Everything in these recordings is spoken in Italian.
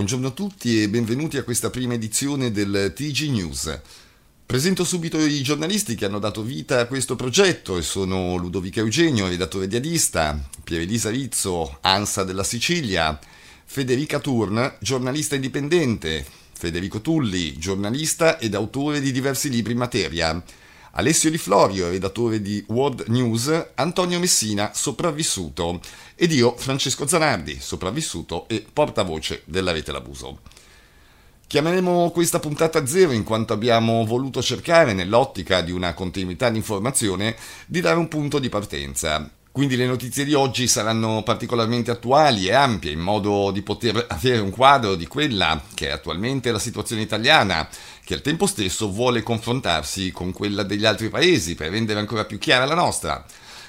Buongiorno a tutti e benvenuti a questa prima edizione del TG News. Presento subito i giornalisti che hanno dato vita a questo progetto e sono Ludovica Eugenio, redattore di Adista, Pierelisa Rizzo, ANSA della Sicilia, Federica Turn, giornalista indipendente, Federico Tulli, giornalista ed autore di diversi libri in materia, Alessio Di Florio, redattore di World News, Antonio Messina, sopravvissuto, ed io, Francesco Zanardi, sopravvissuto e portavoce della rete L'Abuso. Chiameremo questa puntata zero in quanto abbiamo voluto cercare, nell'ottica di una continuità di informazione, di dare un punto di partenza. Quindi le notizie di oggi saranno particolarmente attuali e ampie, in modo di poter avere un quadro di quella che è attualmente la situazione italiana, che al tempo stesso vuole confrontarsi con quella degli altri paesi per rendere ancora più chiara la nostra,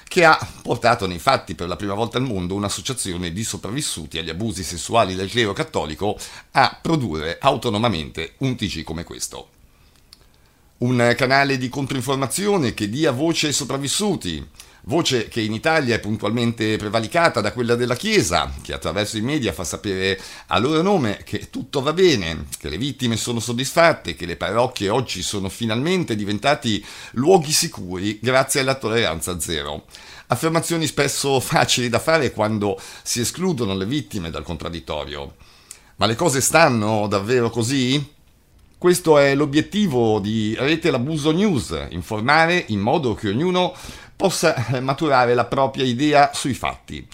che ha portato nei fatti per la prima volta al mondo un'associazione di sopravvissuti agli abusi sessuali del clero cattolico a produrre autonomamente un TG come questo. Un canale di controinformazione che dia voce ai sopravvissuti, voce che in Italia è puntualmente prevalicata da quella della Chiesa, che attraverso i media fa sapere a loro nome che tutto va bene, che le vittime sono soddisfatte, che le parrocchie oggi sono finalmente diventati luoghi sicuri grazie alla tolleranza zero. Affermazioni spesso facili da fare quando si escludono le vittime dal contraddittorio. Ma le cose stanno davvero così? Questo è l'obiettivo di Rete L'Abuso News, informare in modo che ognuno possa eh, maturare la propria idea sui fatti.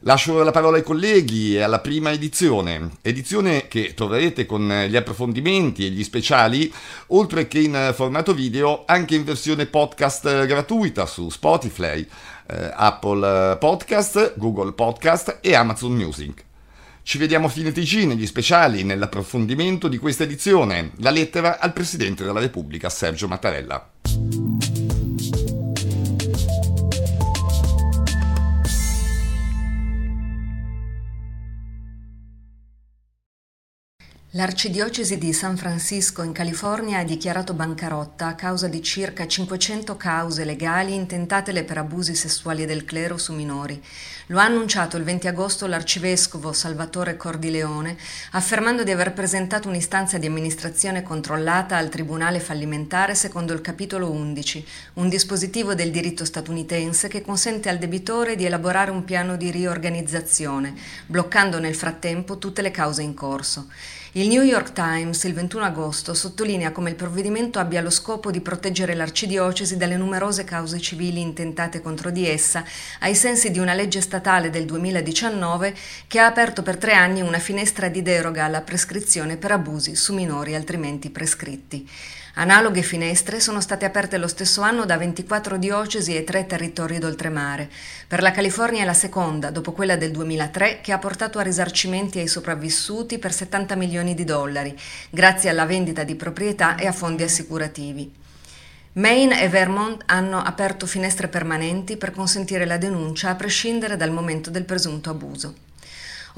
Lascio la parola ai colleghi e alla prima edizione, edizione che troverete con gli approfondimenti e gli speciali, oltre che in formato video, anche in versione podcast gratuita su Spotify, eh, Apple Podcast, Google Podcast e Amazon Music. Ci vediamo a fine TG negli speciali, nell'approfondimento di questa edizione. La lettera al Presidente della Repubblica, Sergio Mattarella. L'arcidiocesi di San Francisco in California ha dichiarato bancarotta a causa di circa 500 cause legali intentatele per abusi sessuali del clero su minori. Lo ha annunciato il 20 agosto l'arcivescovo Salvatore Cordileone, affermando di aver presentato un'istanza di amministrazione controllata al Tribunale fallimentare secondo il capitolo 11, un dispositivo del diritto statunitense che consente al debitore di elaborare un piano di riorganizzazione, bloccando nel frattempo tutte le cause in corso. Il New York Times il 21 agosto sottolinea come il provvedimento abbia lo scopo di proteggere l'arcidiocesi dalle numerose cause civili intentate contro di essa, ai sensi di una legge statale del 2019 che ha aperto per tre anni una finestra di deroga alla prescrizione per abusi su minori altrimenti prescritti. Analoghe finestre sono state aperte lo stesso anno da 24 diocesi e tre territori d'oltremare. Per la California è la seconda, dopo quella del 2003, che ha portato a risarcimenti ai sopravvissuti per 70 milioni di dollari, grazie alla vendita di proprietà e a fondi assicurativi. Maine e Vermont hanno aperto finestre permanenti per consentire la denuncia a prescindere dal momento del presunto abuso.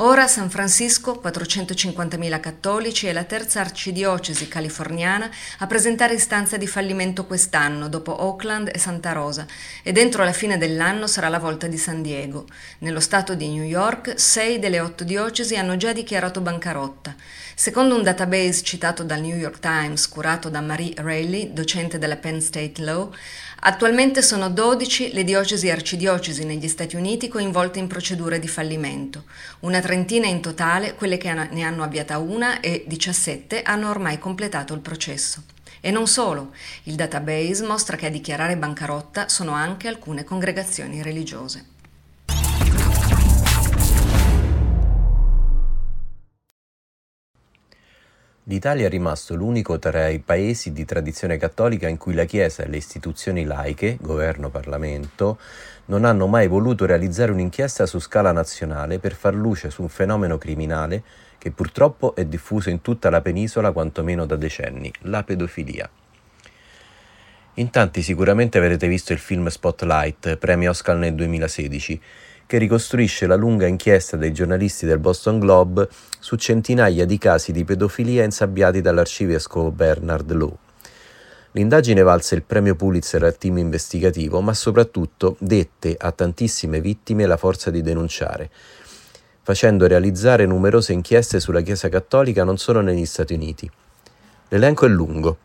Ora San Francisco, 450.000 cattolici, è la terza arcidiocesi californiana a presentare istanza di fallimento quest'anno, dopo Oakland e Santa Rosa, e dentro la fine dell'anno sarà la volta di San Diego. Nello stato di New York, sei delle otto diocesi hanno già dichiarato bancarotta. Secondo un database citato dal New York Times, curato da Marie Rayleigh, docente della Penn State Law, Attualmente sono 12 le diocesi e arcidiocesi negli Stati Uniti coinvolte in procedure di fallimento, una trentina in totale quelle che ne hanno avviata una e 17 hanno ormai completato il processo. E non solo, il database mostra che a dichiarare bancarotta sono anche alcune congregazioni religiose. L'Italia è rimasto l'unico tra i paesi di tradizione cattolica in cui la Chiesa e le istituzioni laiche, governo, Parlamento, non hanno mai voluto realizzare un'inchiesta su scala nazionale per far luce su un fenomeno criminale che purtroppo è diffuso in tutta la penisola quantomeno da decenni, la pedofilia. In tanti sicuramente avrete visto il film Spotlight, premio Oscar nel 2016, che ricostruisce la lunga inchiesta dei giornalisti del Boston Globe su centinaia di casi di pedofilia insabbiati dall'arcivescovo Bernard Law. L'indagine valse il premio Pulitzer al team investigativo, ma soprattutto dette a tantissime vittime la forza di denunciare, facendo realizzare numerose inchieste sulla Chiesa cattolica non solo negli Stati Uniti. L'elenco è lungo.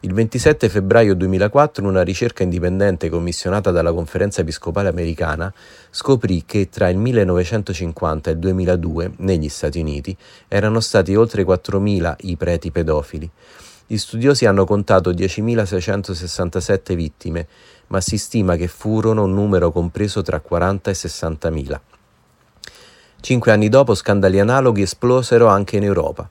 Il 27 febbraio 2004 una ricerca indipendente commissionata dalla Conferenza Episcopale Americana scoprì che tra il 1950 e il 2002 negli Stati Uniti erano stati oltre 4.000 i preti pedofili. Gli studiosi hanno contato 10.667 vittime, ma si stima che furono un numero compreso tra 40 e 60.000. Cinque anni dopo scandali analoghi esplosero anche in Europa.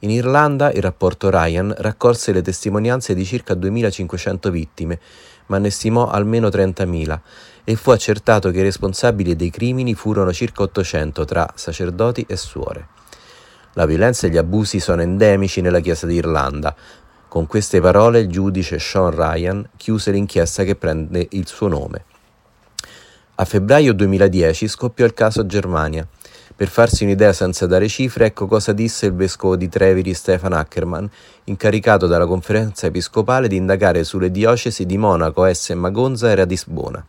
In Irlanda il rapporto Ryan raccolse le testimonianze di circa 2500 vittime, ma ne stimò almeno 30.000 e fu accertato che i responsabili dei crimini furono circa 800 tra sacerdoti e suore. La violenza e gli abusi sono endemici nella Chiesa d'Irlanda. Con queste parole il giudice Sean Ryan chiuse l'inchiesta che prende il suo nome. A febbraio 2010 scoppiò il caso Germania. Per farsi un'idea senza dare cifre, ecco cosa disse il vescovo di Treviri Stefan Ackermann, incaricato dalla conferenza episcopale di indagare sulle diocesi di Monaco, Esse, Magonza e Radisbona.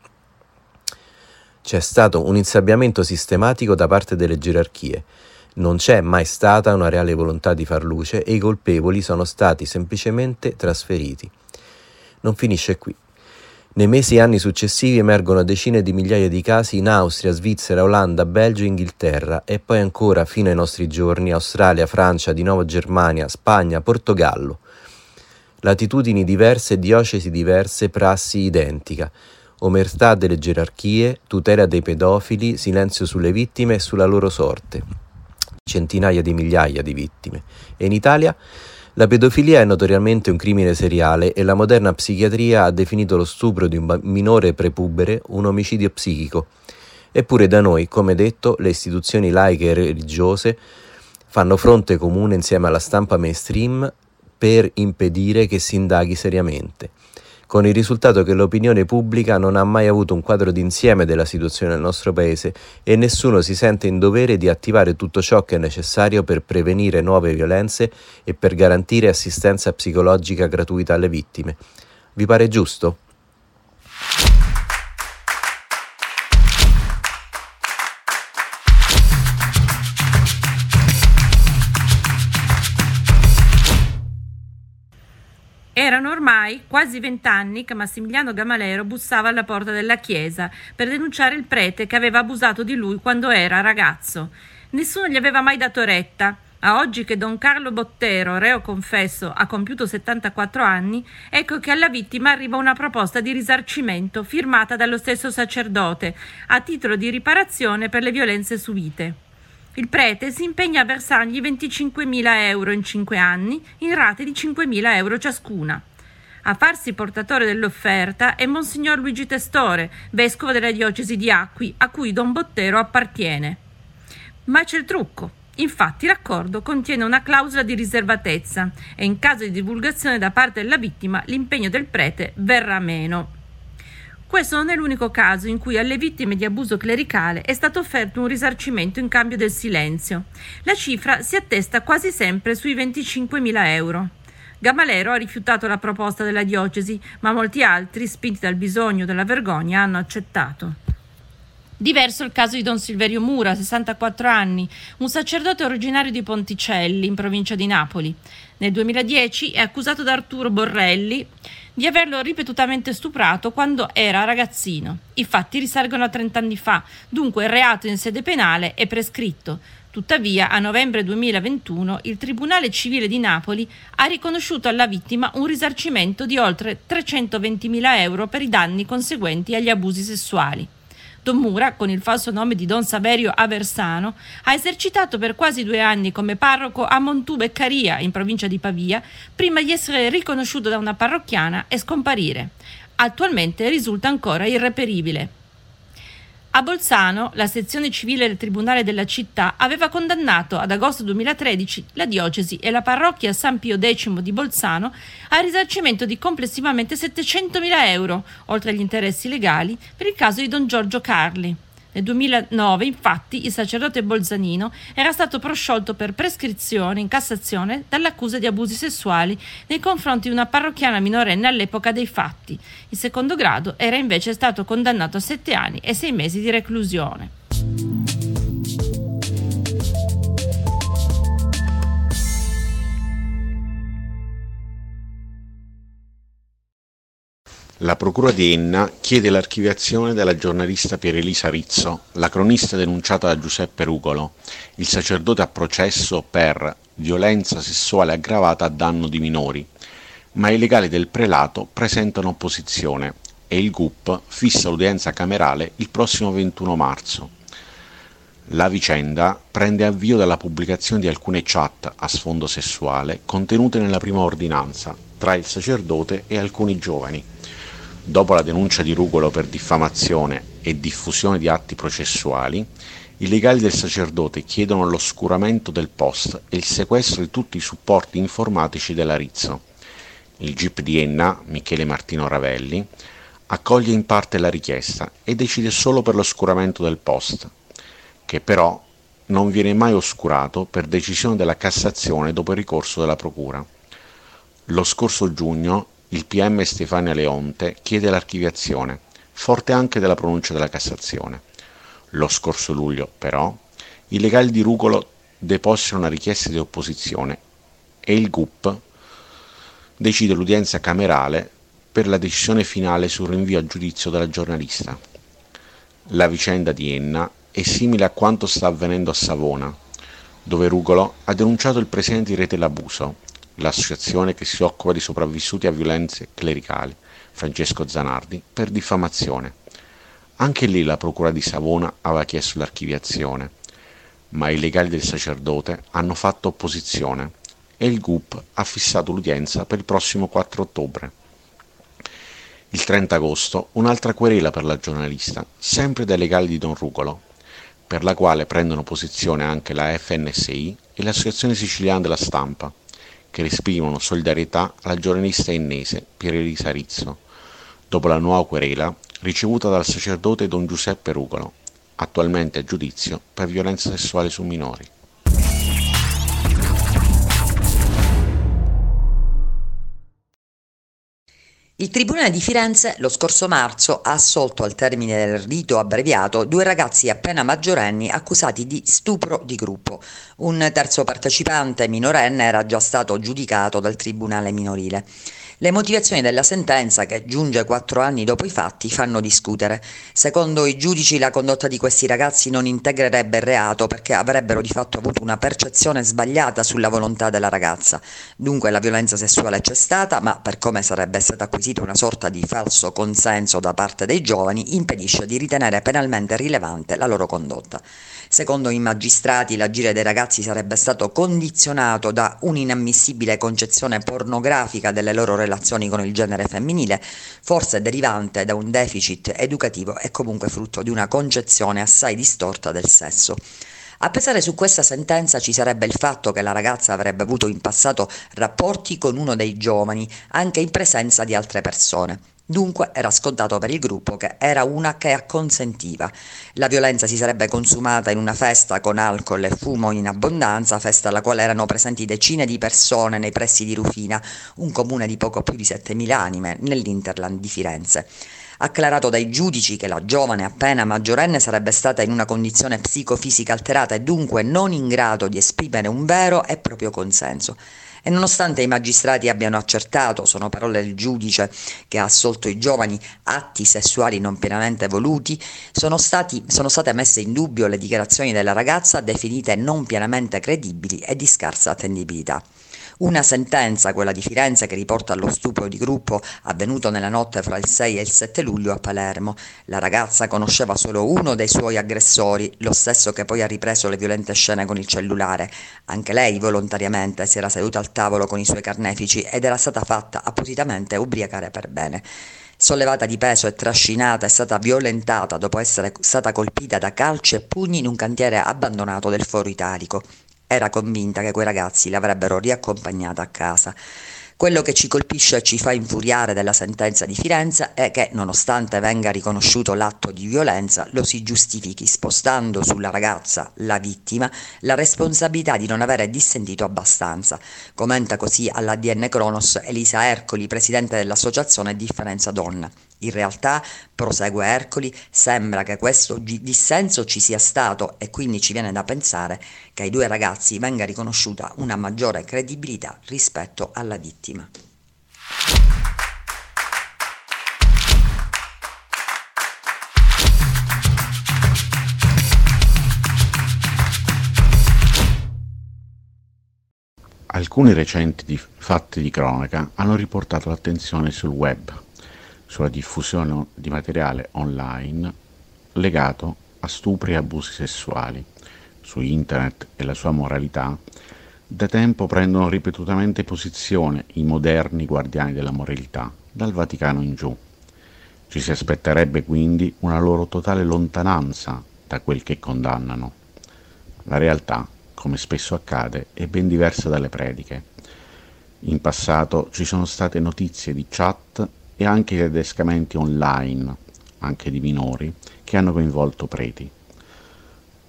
C'è stato un insabbiamento sistematico da parte delle gerarchie. Non c'è mai stata una reale volontà di far luce e i colpevoli sono stati semplicemente trasferiti. Non finisce qui. Nei mesi e anni successivi emergono decine di migliaia di casi in Austria, Svizzera, Olanda, Belgio Inghilterra e poi ancora fino ai nostri giorni Australia, Francia, di nuovo Germania, Spagna, Portogallo. Latitudini diverse, diocesi diverse, prassi identica. Omertà delle gerarchie, tutela dei pedofili, silenzio sulle vittime e sulla loro sorte. Centinaia di migliaia di vittime. E in Italia? La pedofilia è notoriamente un crimine seriale e la moderna psichiatria ha definito lo stupro di un minore prepubere un omicidio psichico. Eppure da noi, come detto, le istituzioni laiche e religiose fanno fronte comune insieme alla stampa mainstream per impedire che si indaghi seriamente con il risultato che l'opinione pubblica non ha mai avuto un quadro d'insieme della situazione nel nostro paese e nessuno si sente in dovere di attivare tutto ciò che è necessario per prevenire nuove violenze e per garantire assistenza psicologica gratuita alle vittime. Vi pare giusto? Ormai quasi vent'anni che Massimiliano Gamalero bussava alla porta della chiesa per denunciare il prete che aveva abusato di lui quando era ragazzo. Nessuno gli aveva mai dato retta. A oggi che Don Carlo Bottero, reo confesso, ha compiuto 74 anni, ecco che alla vittima arriva una proposta di risarcimento firmata dallo stesso sacerdote, a titolo di riparazione per le violenze subite. Il prete si impegna a versargli 25.000 euro in 5 anni, in rate di 5.000 euro ciascuna. A farsi portatore dell'offerta è Monsignor Luigi Testore, vescovo della diocesi di Acqui, a cui Don Bottero appartiene. Ma c'è il trucco. Infatti l'accordo contiene una clausola di riservatezza e in caso di divulgazione da parte della vittima l'impegno del prete verrà meno. Questo non è l'unico caso in cui alle vittime di abuso clericale è stato offerto un risarcimento in cambio del silenzio. La cifra si attesta quasi sempre sui 25.000 euro. Gamalero ha rifiutato la proposta della diocesi, ma molti altri, spinti dal bisogno della vergogna, hanno accettato. Diverso il caso di Don Silverio Mura, 64 anni, un sacerdote originario di Ponticelli, in provincia di Napoli. Nel 2010 è accusato da Arturo Borrelli di averlo ripetutamente stuprato quando era ragazzino. I fatti risalgono a 30 anni fa, dunque il reato in sede penale è prescritto. Tuttavia, a novembre 2021, il Tribunale Civile di Napoli ha riconosciuto alla vittima un risarcimento di oltre 320.000 euro per i danni conseguenti agli abusi sessuali. Don Mura, con il falso nome di Don Saverio Aversano, ha esercitato per quasi due anni come parroco a Montubeccaria, in provincia di Pavia, prima di essere riconosciuto da una parrocchiana e scomparire. Attualmente risulta ancora irreperibile. A Bolzano, la sezione civile del Tribunale della città aveva condannato ad agosto 2013 la diocesi e la parrocchia San Pio X di Bolzano al risarcimento di complessivamente 700.000 euro, oltre agli interessi legali, per il caso di Don Giorgio Carli. Nel 2009, infatti, il sacerdote bolzanino era stato prosciolto per prescrizione in Cassazione dall'accusa di abusi sessuali nei confronti di una parrocchiana minorenne all'epoca dei fatti. Il secondo grado era invece stato condannato a sette anni e sei mesi di reclusione. La Procura di Enna chiede l'archiviazione della giornalista Pierelisa Rizzo, la cronista denunciata da Giuseppe Rugolo, il sacerdote a processo per violenza sessuale aggravata a danno di minori, ma i legali del prelato presentano opposizione e il GUP fissa l'udienza camerale il prossimo 21 marzo. La vicenda prende avvio dalla pubblicazione di alcune chat a sfondo sessuale contenute nella prima ordinanza tra il sacerdote e alcuni giovani Dopo la denuncia di Rugolo per diffamazione e diffusione di atti processuali, i legali del sacerdote chiedono l'oscuramento del post e il sequestro di tutti i supporti informatici della Rizzo. Il GIP di Enna, Michele Martino Ravelli, accoglie in parte la richiesta e decide solo per l'oscuramento del post, che però non viene mai oscurato per decisione della Cassazione dopo il ricorso della Procura. Lo scorso giugno il PM Stefania Leonte chiede l'archiviazione, forte anche della pronuncia della Cassazione. Lo scorso luglio, però, i legali di Rugolo depositano una richiesta di opposizione e il GUP decide l'udienza camerale per la decisione finale sul rinvio a giudizio della giornalista. La vicenda di Enna è simile a quanto sta avvenendo a Savona, dove Rugolo ha denunciato il presidente di Rete L'Abuso l'associazione che si occupa di sopravvissuti a violenze clericali, Francesco Zanardi, per diffamazione. Anche lì la Procura di Savona aveva chiesto l'archiviazione, ma i legali del sacerdote hanno fatto opposizione e il GUP ha fissato l'udienza per il prossimo 4 ottobre. Il 30 agosto un'altra querela per la giornalista, sempre dai legali di Don Rugolo, per la quale prendono posizione anche la FNSI e l'Associazione Siciliana della Stampa, che esprimono solidarietà alla giornalista ennese Pierelisa Rizzo, dopo la nuova querela ricevuta dal sacerdote Don Giuseppe Rugolo, attualmente a giudizio per violenza sessuale su minori. Il Tribunale di Firenze lo scorso marzo ha assolto al termine del rito abbreviato due ragazzi appena maggiorenni accusati di stupro di gruppo. Un terzo partecipante minorenne era già stato giudicato dal Tribunale minorile. Le motivazioni della sentenza, che giunge quattro anni dopo i fatti, fanno discutere. Secondo i giudici la condotta di questi ragazzi non integrerebbe il reato perché avrebbero di fatto avuto una percezione sbagliata sulla volontà della ragazza. Dunque la violenza sessuale c'è stata, ma per come sarebbe stata acquisita una sorta di falso consenso da parte dei giovani, impedisce di ritenere penalmente rilevante la loro condotta. Secondo i magistrati l'agire dei ragazzi sarebbe stato condizionato da un'inammissibile concezione pornografica delle loro relazioni con il genere femminile, forse derivante da un deficit educativo e comunque frutto di una concezione assai distorta del sesso. A pesare su questa sentenza ci sarebbe il fatto che la ragazza avrebbe avuto in passato rapporti con uno dei giovani, anche in presenza di altre persone. Dunque era scontato per il gruppo che era una che acconsentiva. La violenza si sarebbe consumata in una festa con alcol e fumo in abbondanza, festa alla quale erano presenti decine di persone nei pressi di Rufina, un comune di poco più di 7.000 anime nell'Interland di Firenze acclarato dai giudici che la giovane appena maggiorenne sarebbe stata in una condizione psicofisica alterata e dunque non in grado di esprimere un vero e proprio consenso. E nonostante i magistrati abbiano accertato, sono parole del giudice che ha assolto i giovani, atti sessuali non pienamente voluti, sono, stati, sono state messe in dubbio le dichiarazioni della ragazza definite non pienamente credibili e di scarsa attendibilità. Una sentenza, quella di Firenze, che riporta allo stupro di gruppo avvenuto nella notte fra il 6 e il 7 luglio a Palermo. La ragazza conosceva solo uno dei suoi aggressori, lo stesso che poi ha ripreso le violente scene con il cellulare. Anche lei volontariamente si era seduta al tavolo con i suoi carnefici ed era stata fatta appositamente ubriacare per bene sollevata di peso e trascinata, è stata violentata dopo essere stata colpita da calci e pugni in un cantiere abbandonato del Foro Italico. Era convinta che quei ragazzi l'avrebbero riaccompagnata a casa. Quello che ci colpisce e ci fa infuriare della sentenza di Firenze è che, nonostante venga riconosciuto l'atto di violenza, lo si giustifichi spostando sulla ragazza, la vittima, la responsabilità di non avere dissentito abbastanza. Commenta così all'ADN Cronos Elisa Ercoli, presidente dell'associazione Differenza Donna. In realtà, prosegue Ercoli, sembra che questo dissenso ci sia stato e quindi ci viene da pensare che ai due ragazzi venga riconosciuta una maggiore credibilità rispetto alla vittima. Alcuni recenti fatti di cronaca hanno riportato l'attenzione sul web sulla diffusione di materiale online legato a stupri e abusi sessuali. Su internet e la sua moralità da tempo prendono ripetutamente posizione i moderni guardiani della moralità, dal Vaticano in giù. Ci si aspetterebbe quindi una loro totale lontananza da quel che condannano. La realtà, come spesso accade, è ben diversa dalle prediche. In passato ci sono state notizie di chat e anche di adescamenti online, anche di minori, che hanno coinvolto preti.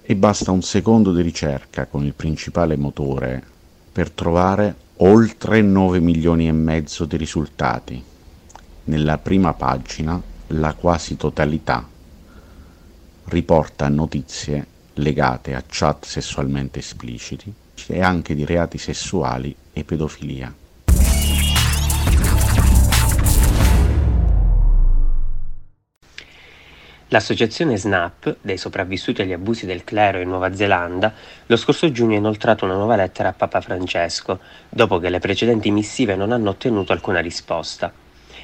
E basta un secondo di ricerca con il principale motore per trovare oltre 9 milioni e mezzo di risultati. Nella prima pagina la quasi totalità riporta notizie legate a chat sessualmente espliciti e anche di reati sessuali e pedofilia. L'associazione SNAP, dei sopravvissuti agli abusi del clero in Nuova Zelanda, lo scorso giugno ha inoltrato una nuova lettera a Papa Francesco, dopo che le precedenti missive non hanno ottenuto alcuna risposta.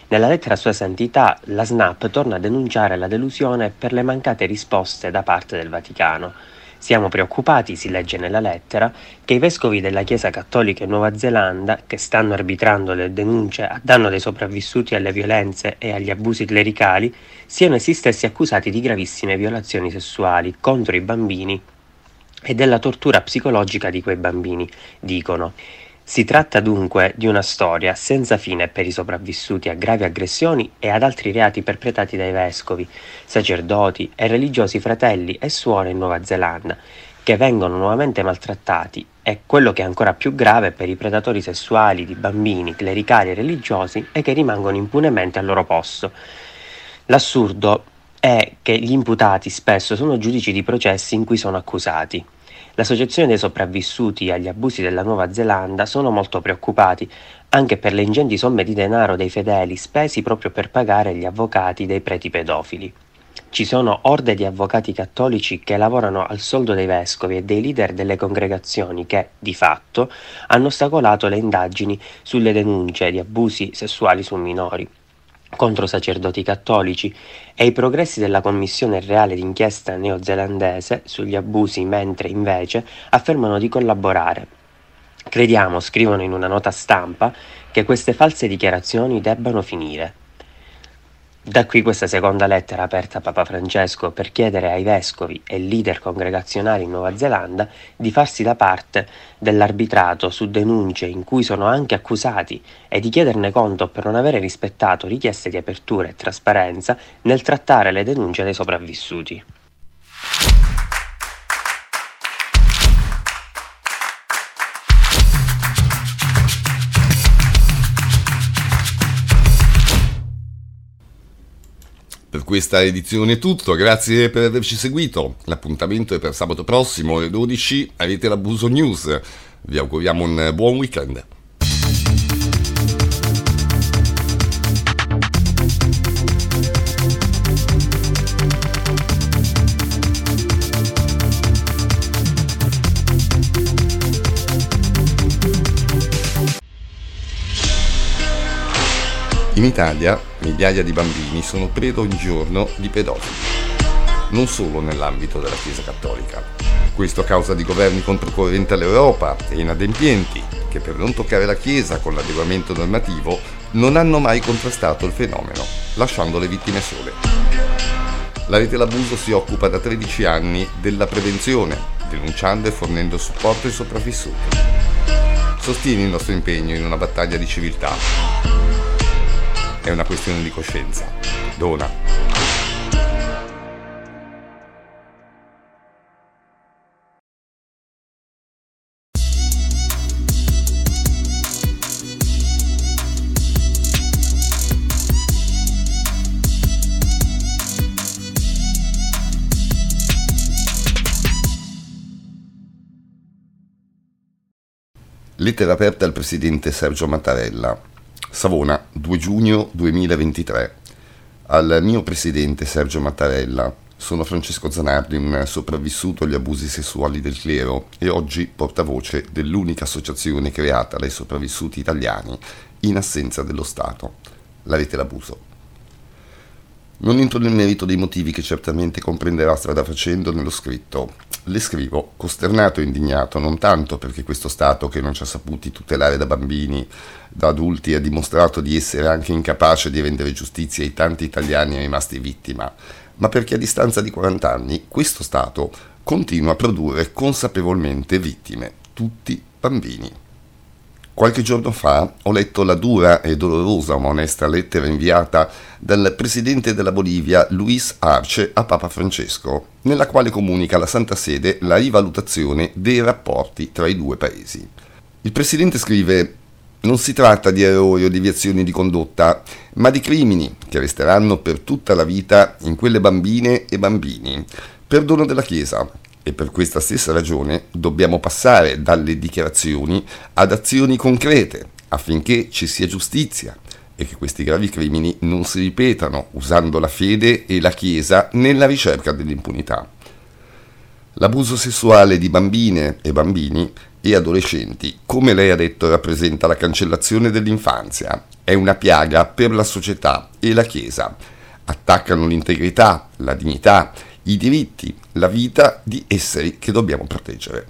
Nella lettera a Sua Santità, la SNAP torna a denunciare la delusione per le mancate risposte da parte del Vaticano. Siamo preoccupati, si legge nella lettera, che i vescovi della Chiesa Cattolica in Nuova Zelanda, che stanno arbitrando le denunce a danno dei sopravvissuti alle violenze e agli abusi clericali, siano essi stessi accusati di gravissime violazioni sessuali contro i bambini e della tortura psicologica di quei bambini, dicono. Si tratta dunque di una storia senza fine per i sopravvissuti a gravi aggressioni e ad altri reati perpetrati dai vescovi, sacerdoti e religiosi fratelli e suore in Nuova Zelanda, che vengono nuovamente maltrattati e quello che è ancora più grave per i predatori sessuali di bambini, clericali e religiosi e che rimangono impunemente al loro posto. L'assurdo è che gli imputati spesso sono giudici di processi in cui sono accusati. L'associazione dei sopravvissuti agli abusi della Nuova Zelanda sono molto preoccupati anche per le ingenti somme di denaro dei fedeli spesi proprio per pagare gli avvocati dei preti pedofili. Ci sono orde di avvocati cattolici che lavorano al soldo dei vescovi e dei leader delle congregazioni che, di fatto, hanno ostacolato le indagini sulle denunce di abusi sessuali su minori contro sacerdoti cattolici e i progressi della Commissione reale d'inchiesta neozelandese sugli abusi, mentre invece affermano di collaborare. Crediamo, scrivono in una nota stampa, che queste false dichiarazioni debbano finire. Da qui questa seconda lettera aperta a Papa Francesco per chiedere ai vescovi e leader congregazionali in Nuova Zelanda di farsi da parte dell'arbitrato su denunce in cui sono anche accusati e di chiederne conto per non avere rispettato richieste di apertura e trasparenza nel trattare le denunce dei sopravvissuti. Per questa edizione è tutto, grazie per averci seguito. L'appuntamento è per sabato prossimo alle 12, avete l'abuso news. Vi auguriamo un buon weekend. In Italia migliaia di bambini sono preda ogni giorno di pedofili, non solo nell'ambito della Chiesa Cattolica. Questo a causa di governi controcorrenti all'Europa e inadempienti che per non toccare la Chiesa con l'adeguamento normativo non hanno mai contrastato il fenomeno, lasciando le vittime sole. La rete L'Abuso si occupa da 13 anni della prevenzione, denunciando e fornendo supporto ai sopravvissuti. Sostieni il nostro impegno in una battaglia di civiltà è una questione di coscienza. Dona. Lettera aperta al presidente Sergio Mattarella Savona, 2 giugno 2023. Al mio presidente Sergio Mattarella, sono Francesco Zanardi, un sopravvissuto agli abusi sessuali del clero e oggi portavoce dell'unica associazione creata dai sopravvissuti italiani in assenza dello Stato, la rete l'abuso. Non entro nel merito dei motivi che certamente comprenderà strada facendo nello scritto. Le scrivo costernato e indignato non tanto perché questo Stato che non ci ha saputi tutelare da bambini, da adulti ha dimostrato di essere anche incapace di rendere giustizia ai tanti italiani rimasti vittima, ma perché a distanza di 40 anni questo Stato continua a produrre consapevolmente vittime, tutti bambini. Qualche giorno fa ho letto la dura e dolorosa ma onesta lettera inviata dal presidente della Bolivia Luis Arce a Papa Francesco, nella quale comunica alla Santa Sede la rivalutazione dei rapporti tra i due paesi. Il presidente scrive non si tratta di errori o deviazioni di condotta, ma di crimini che resteranno per tutta la vita in quelle bambine e bambini. Perdono della Chiesa, e per questa stessa ragione dobbiamo passare dalle dichiarazioni ad azioni concrete affinché ci sia giustizia e che questi gravi crimini non si ripetano usando la fede e la Chiesa nella ricerca dell'impunità. L'abuso sessuale di bambine e bambini e adolescenti, come lei ha detto, rappresenta la cancellazione dell'infanzia, è una piaga per la società e la Chiesa. Attaccano l'integrità, la dignità, i diritti, la vita di esseri che dobbiamo proteggere.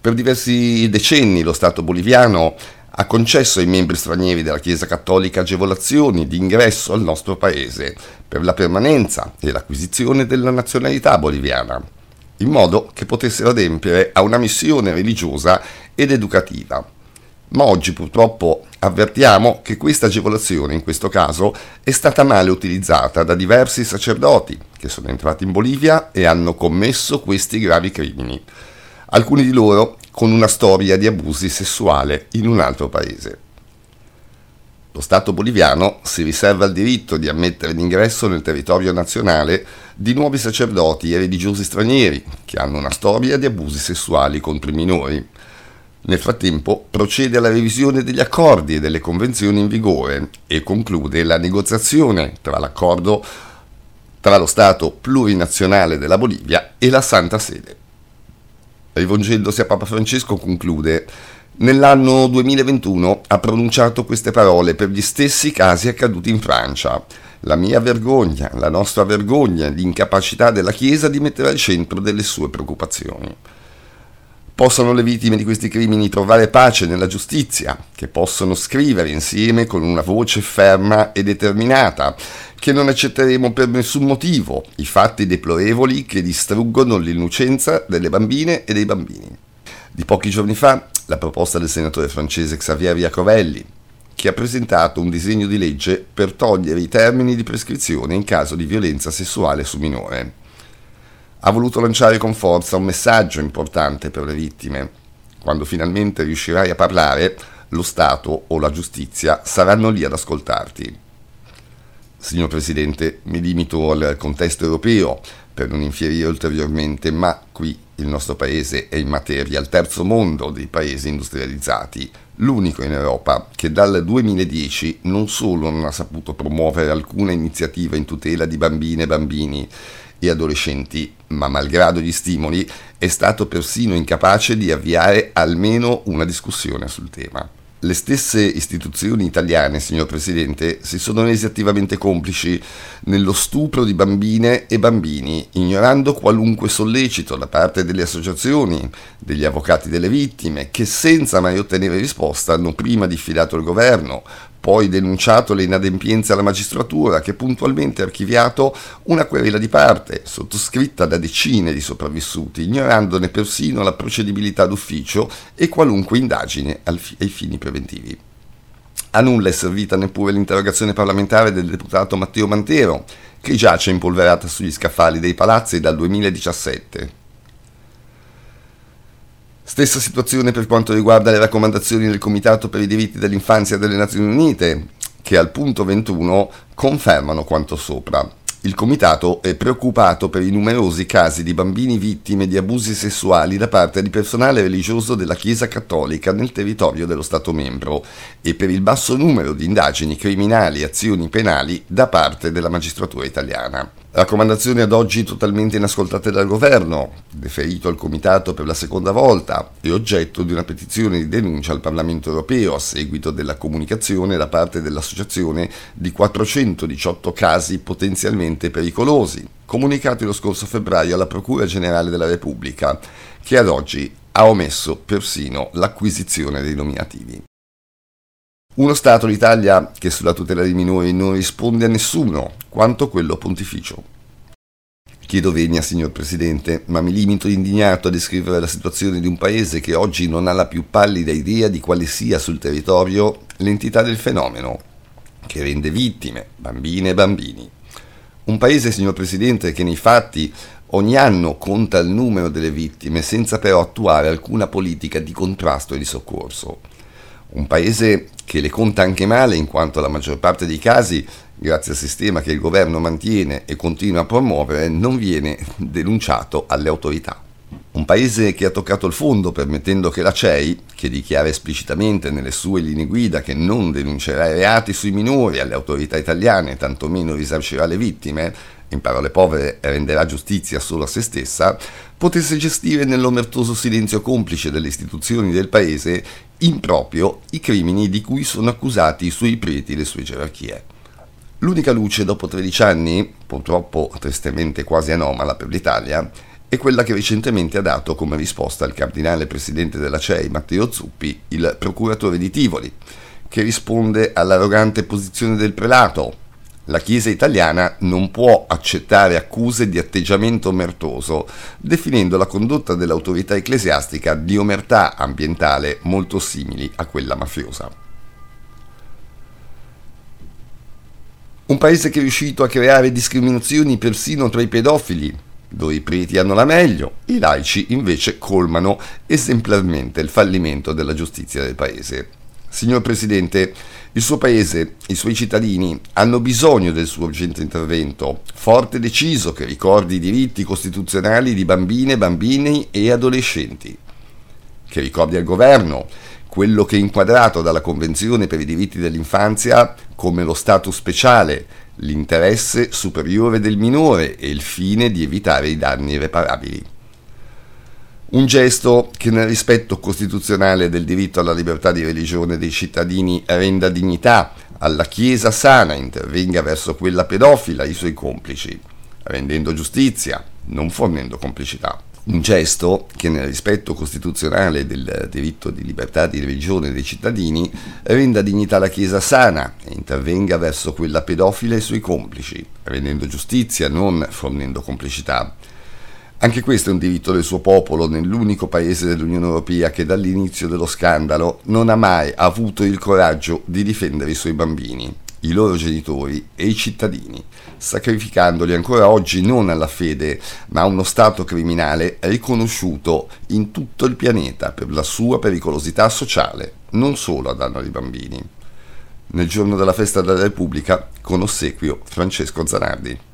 Per diversi decenni lo Stato boliviano ha concesso ai membri stranieri della Chiesa Cattolica agevolazioni di ingresso al nostro paese per la permanenza e l'acquisizione della nazionalità boliviana, in modo che potessero adempiere a una missione religiosa ed educativa ma oggi purtroppo avvertiamo che questa agevolazione in questo caso è stata male utilizzata da diversi sacerdoti che sono entrati in Bolivia e hanno commesso questi gravi crimini, alcuni di loro con una storia di abusi sessuali in un altro paese. Lo Stato boliviano si riserva il diritto di ammettere l'ingresso nel territorio nazionale di nuovi sacerdoti e religiosi stranieri che hanno una storia di abusi sessuali contro i minori nel frattempo procede alla revisione degli accordi e delle convenzioni in vigore e conclude la negoziazione tra l'accordo tra lo Stato plurinazionale della Bolivia e la Santa Sede. Rivolgendosi a Papa Francesco conclude Nell'anno 2021 ha pronunciato queste parole per gli stessi casi accaduti in Francia. La mia vergogna, la nostra vergogna, l'incapacità della Chiesa di mettere al centro delle sue preoccupazioni. Possono le vittime di questi crimini trovare pace nella giustizia, che possono scrivere insieme con una voce ferma e determinata, che non accetteremo per nessun motivo i fatti deplorevoli che distruggono l'innocenza delle bambine e dei bambini. Di pochi giorni fa la proposta del senatore francese Xavier Iacovelli, che ha presentato un disegno di legge per togliere i termini di prescrizione in caso di violenza sessuale su minore ha voluto lanciare con forza un messaggio importante per le vittime. Quando finalmente riuscirai a parlare, lo Stato o la giustizia saranno lì ad ascoltarti. Signor Presidente, mi limito al contesto europeo per non infierire ulteriormente, ma qui il nostro paese è in materia al terzo mondo dei paesi industrializzati, l'unico in Europa che dal 2010 non solo non ha saputo promuovere alcuna iniziativa in tutela di bambine e bambini, e adolescenti, ma malgrado gli stimoli è stato persino incapace di avviare almeno una discussione sul tema. Le stesse istituzioni italiane, signor Presidente, si sono resi attivamente complici nello stupro di bambine e bambini, ignorando qualunque sollecito da parte delle associazioni, degli avvocati delle vittime, che senza mai ottenere risposta hanno prima diffidato il governo, poi denunciato le inadempienze alla magistratura che puntualmente ha archiviato una querela di parte sottoscritta da decine di sopravvissuti, ignorandone persino la procedibilità d'ufficio e qualunque indagine ai fini preventivi. A nulla è servita neppure l'interrogazione parlamentare del deputato Matteo Mantero, che giace impolverata sugli scaffali dei palazzi dal 2017 Stessa situazione per quanto riguarda le raccomandazioni del Comitato per i diritti dell'infanzia delle Nazioni Unite, che al punto 21 confermano quanto sopra. il Comitato è preoccupato per i numerosi casi di bambini vittime di abusi sessuali da parte di personale religioso della Chiesa Cattolica nel territorio dello Stato membro e per il basso numero di indagini criminali e azioni penali da parte della magistratura italiana. Raccomandazioni ad oggi totalmente inascoltate dal governo, deferito al Comitato per la seconda volta e oggetto di una petizione di denuncia al Parlamento europeo a seguito della comunicazione da parte dell'Associazione di 418 casi potenzialmente pericolosi, comunicati lo scorso febbraio alla Procura Generale della Repubblica, che ad oggi ha omesso persino l'acquisizione dei nominativi. Uno Stato, l'Italia, che sulla tutela dei minori non risponde a nessuno, quanto quello pontificio. Chiedo venia, signor Presidente, ma mi limito indignato a descrivere la situazione di un paese che oggi non ha la più pallida idea di quale sia sul territorio l'entità del fenomeno, che rende vittime, bambine e bambini. Un paese, signor Presidente, che nei fatti ogni anno conta il numero delle vittime senza però attuare alcuna politica di contrasto e di soccorso. Un paese che le conta anche male in quanto la maggior parte dei casi, grazie al sistema che il governo mantiene e continua a promuovere, non viene denunciato alle autorità. Un paese che ha toccato il fondo permettendo che la CEI, che dichiara esplicitamente nelle sue linee guida che non denuncerà i reati sui minori alle autorità italiane, tantomeno risarcirà le vittime, in parole povere renderà giustizia solo a se stessa, potesse gestire nell'omertoso silenzio complice delle istituzioni del paese improprio i crimini di cui sono accusati i suoi preti e le sue gerarchie. L'unica luce dopo 13 anni, purtroppo tristemente quasi anomala per l'Italia, è quella che recentemente ha dato come risposta al cardinale presidente della CEI Matteo Zuppi, il procuratore di Tivoli, che risponde all'arrogante posizione del prelato. La Chiesa italiana non può accettare accuse di atteggiamento omertoso, definendo la condotta dell'autorità ecclesiastica di omertà ambientale molto simili a quella mafiosa. Un paese che è riuscito a creare discriminazioni persino tra i pedofili, dove i preti hanno la meglio, i laici invece colmano esemplarmente il fallimento della giustizia del paese. Signor Presidente, il suo paese, i suoi cittadini hanno bisogno del suo urgente intervento, forte e deciso, che ricordi i diritti costituzionali di bambine, bambini e adolescenti, che ricordi al governo quello che è inquadrato dalla Convenzione per i diritti dell'infanzia come lo status speciale, l'interesse superiore del minore e il fine di evitare i danni irreparabili. Un gesto che nel rispetto costituzionale del diritto alla libertà di religione dei cittadini renda dignità alla Chiesa sana, intervenga verso quella pedofila i suoi complici, rendendo giustizia, non fornendo complicità. Un gesto che nel rispetto costituzionale del diritto di libertà di religione dei cittadini renda dignità alla Chiesa sana e intervenga verso quella pedofila e i suoi complici, rendendo giustizia, non fornendo complicità. Anche questo è un diritto del suo popolo nell'unico paese dell'Unione Europea che dall'inizio dello scandalo non ha mai avuto il coraggio di difendere i suoi bambini, i loro genitori e i cittadini, sacrificandoli ancora oggi non alla fede, ma a uno Stato criminale riconosciuto in tutto il pianeta per la sua pericolosità sociale, non solo a danno dei bambini. Nel giorno della festa della Repubblica, con ossequio Francesco Zanardi.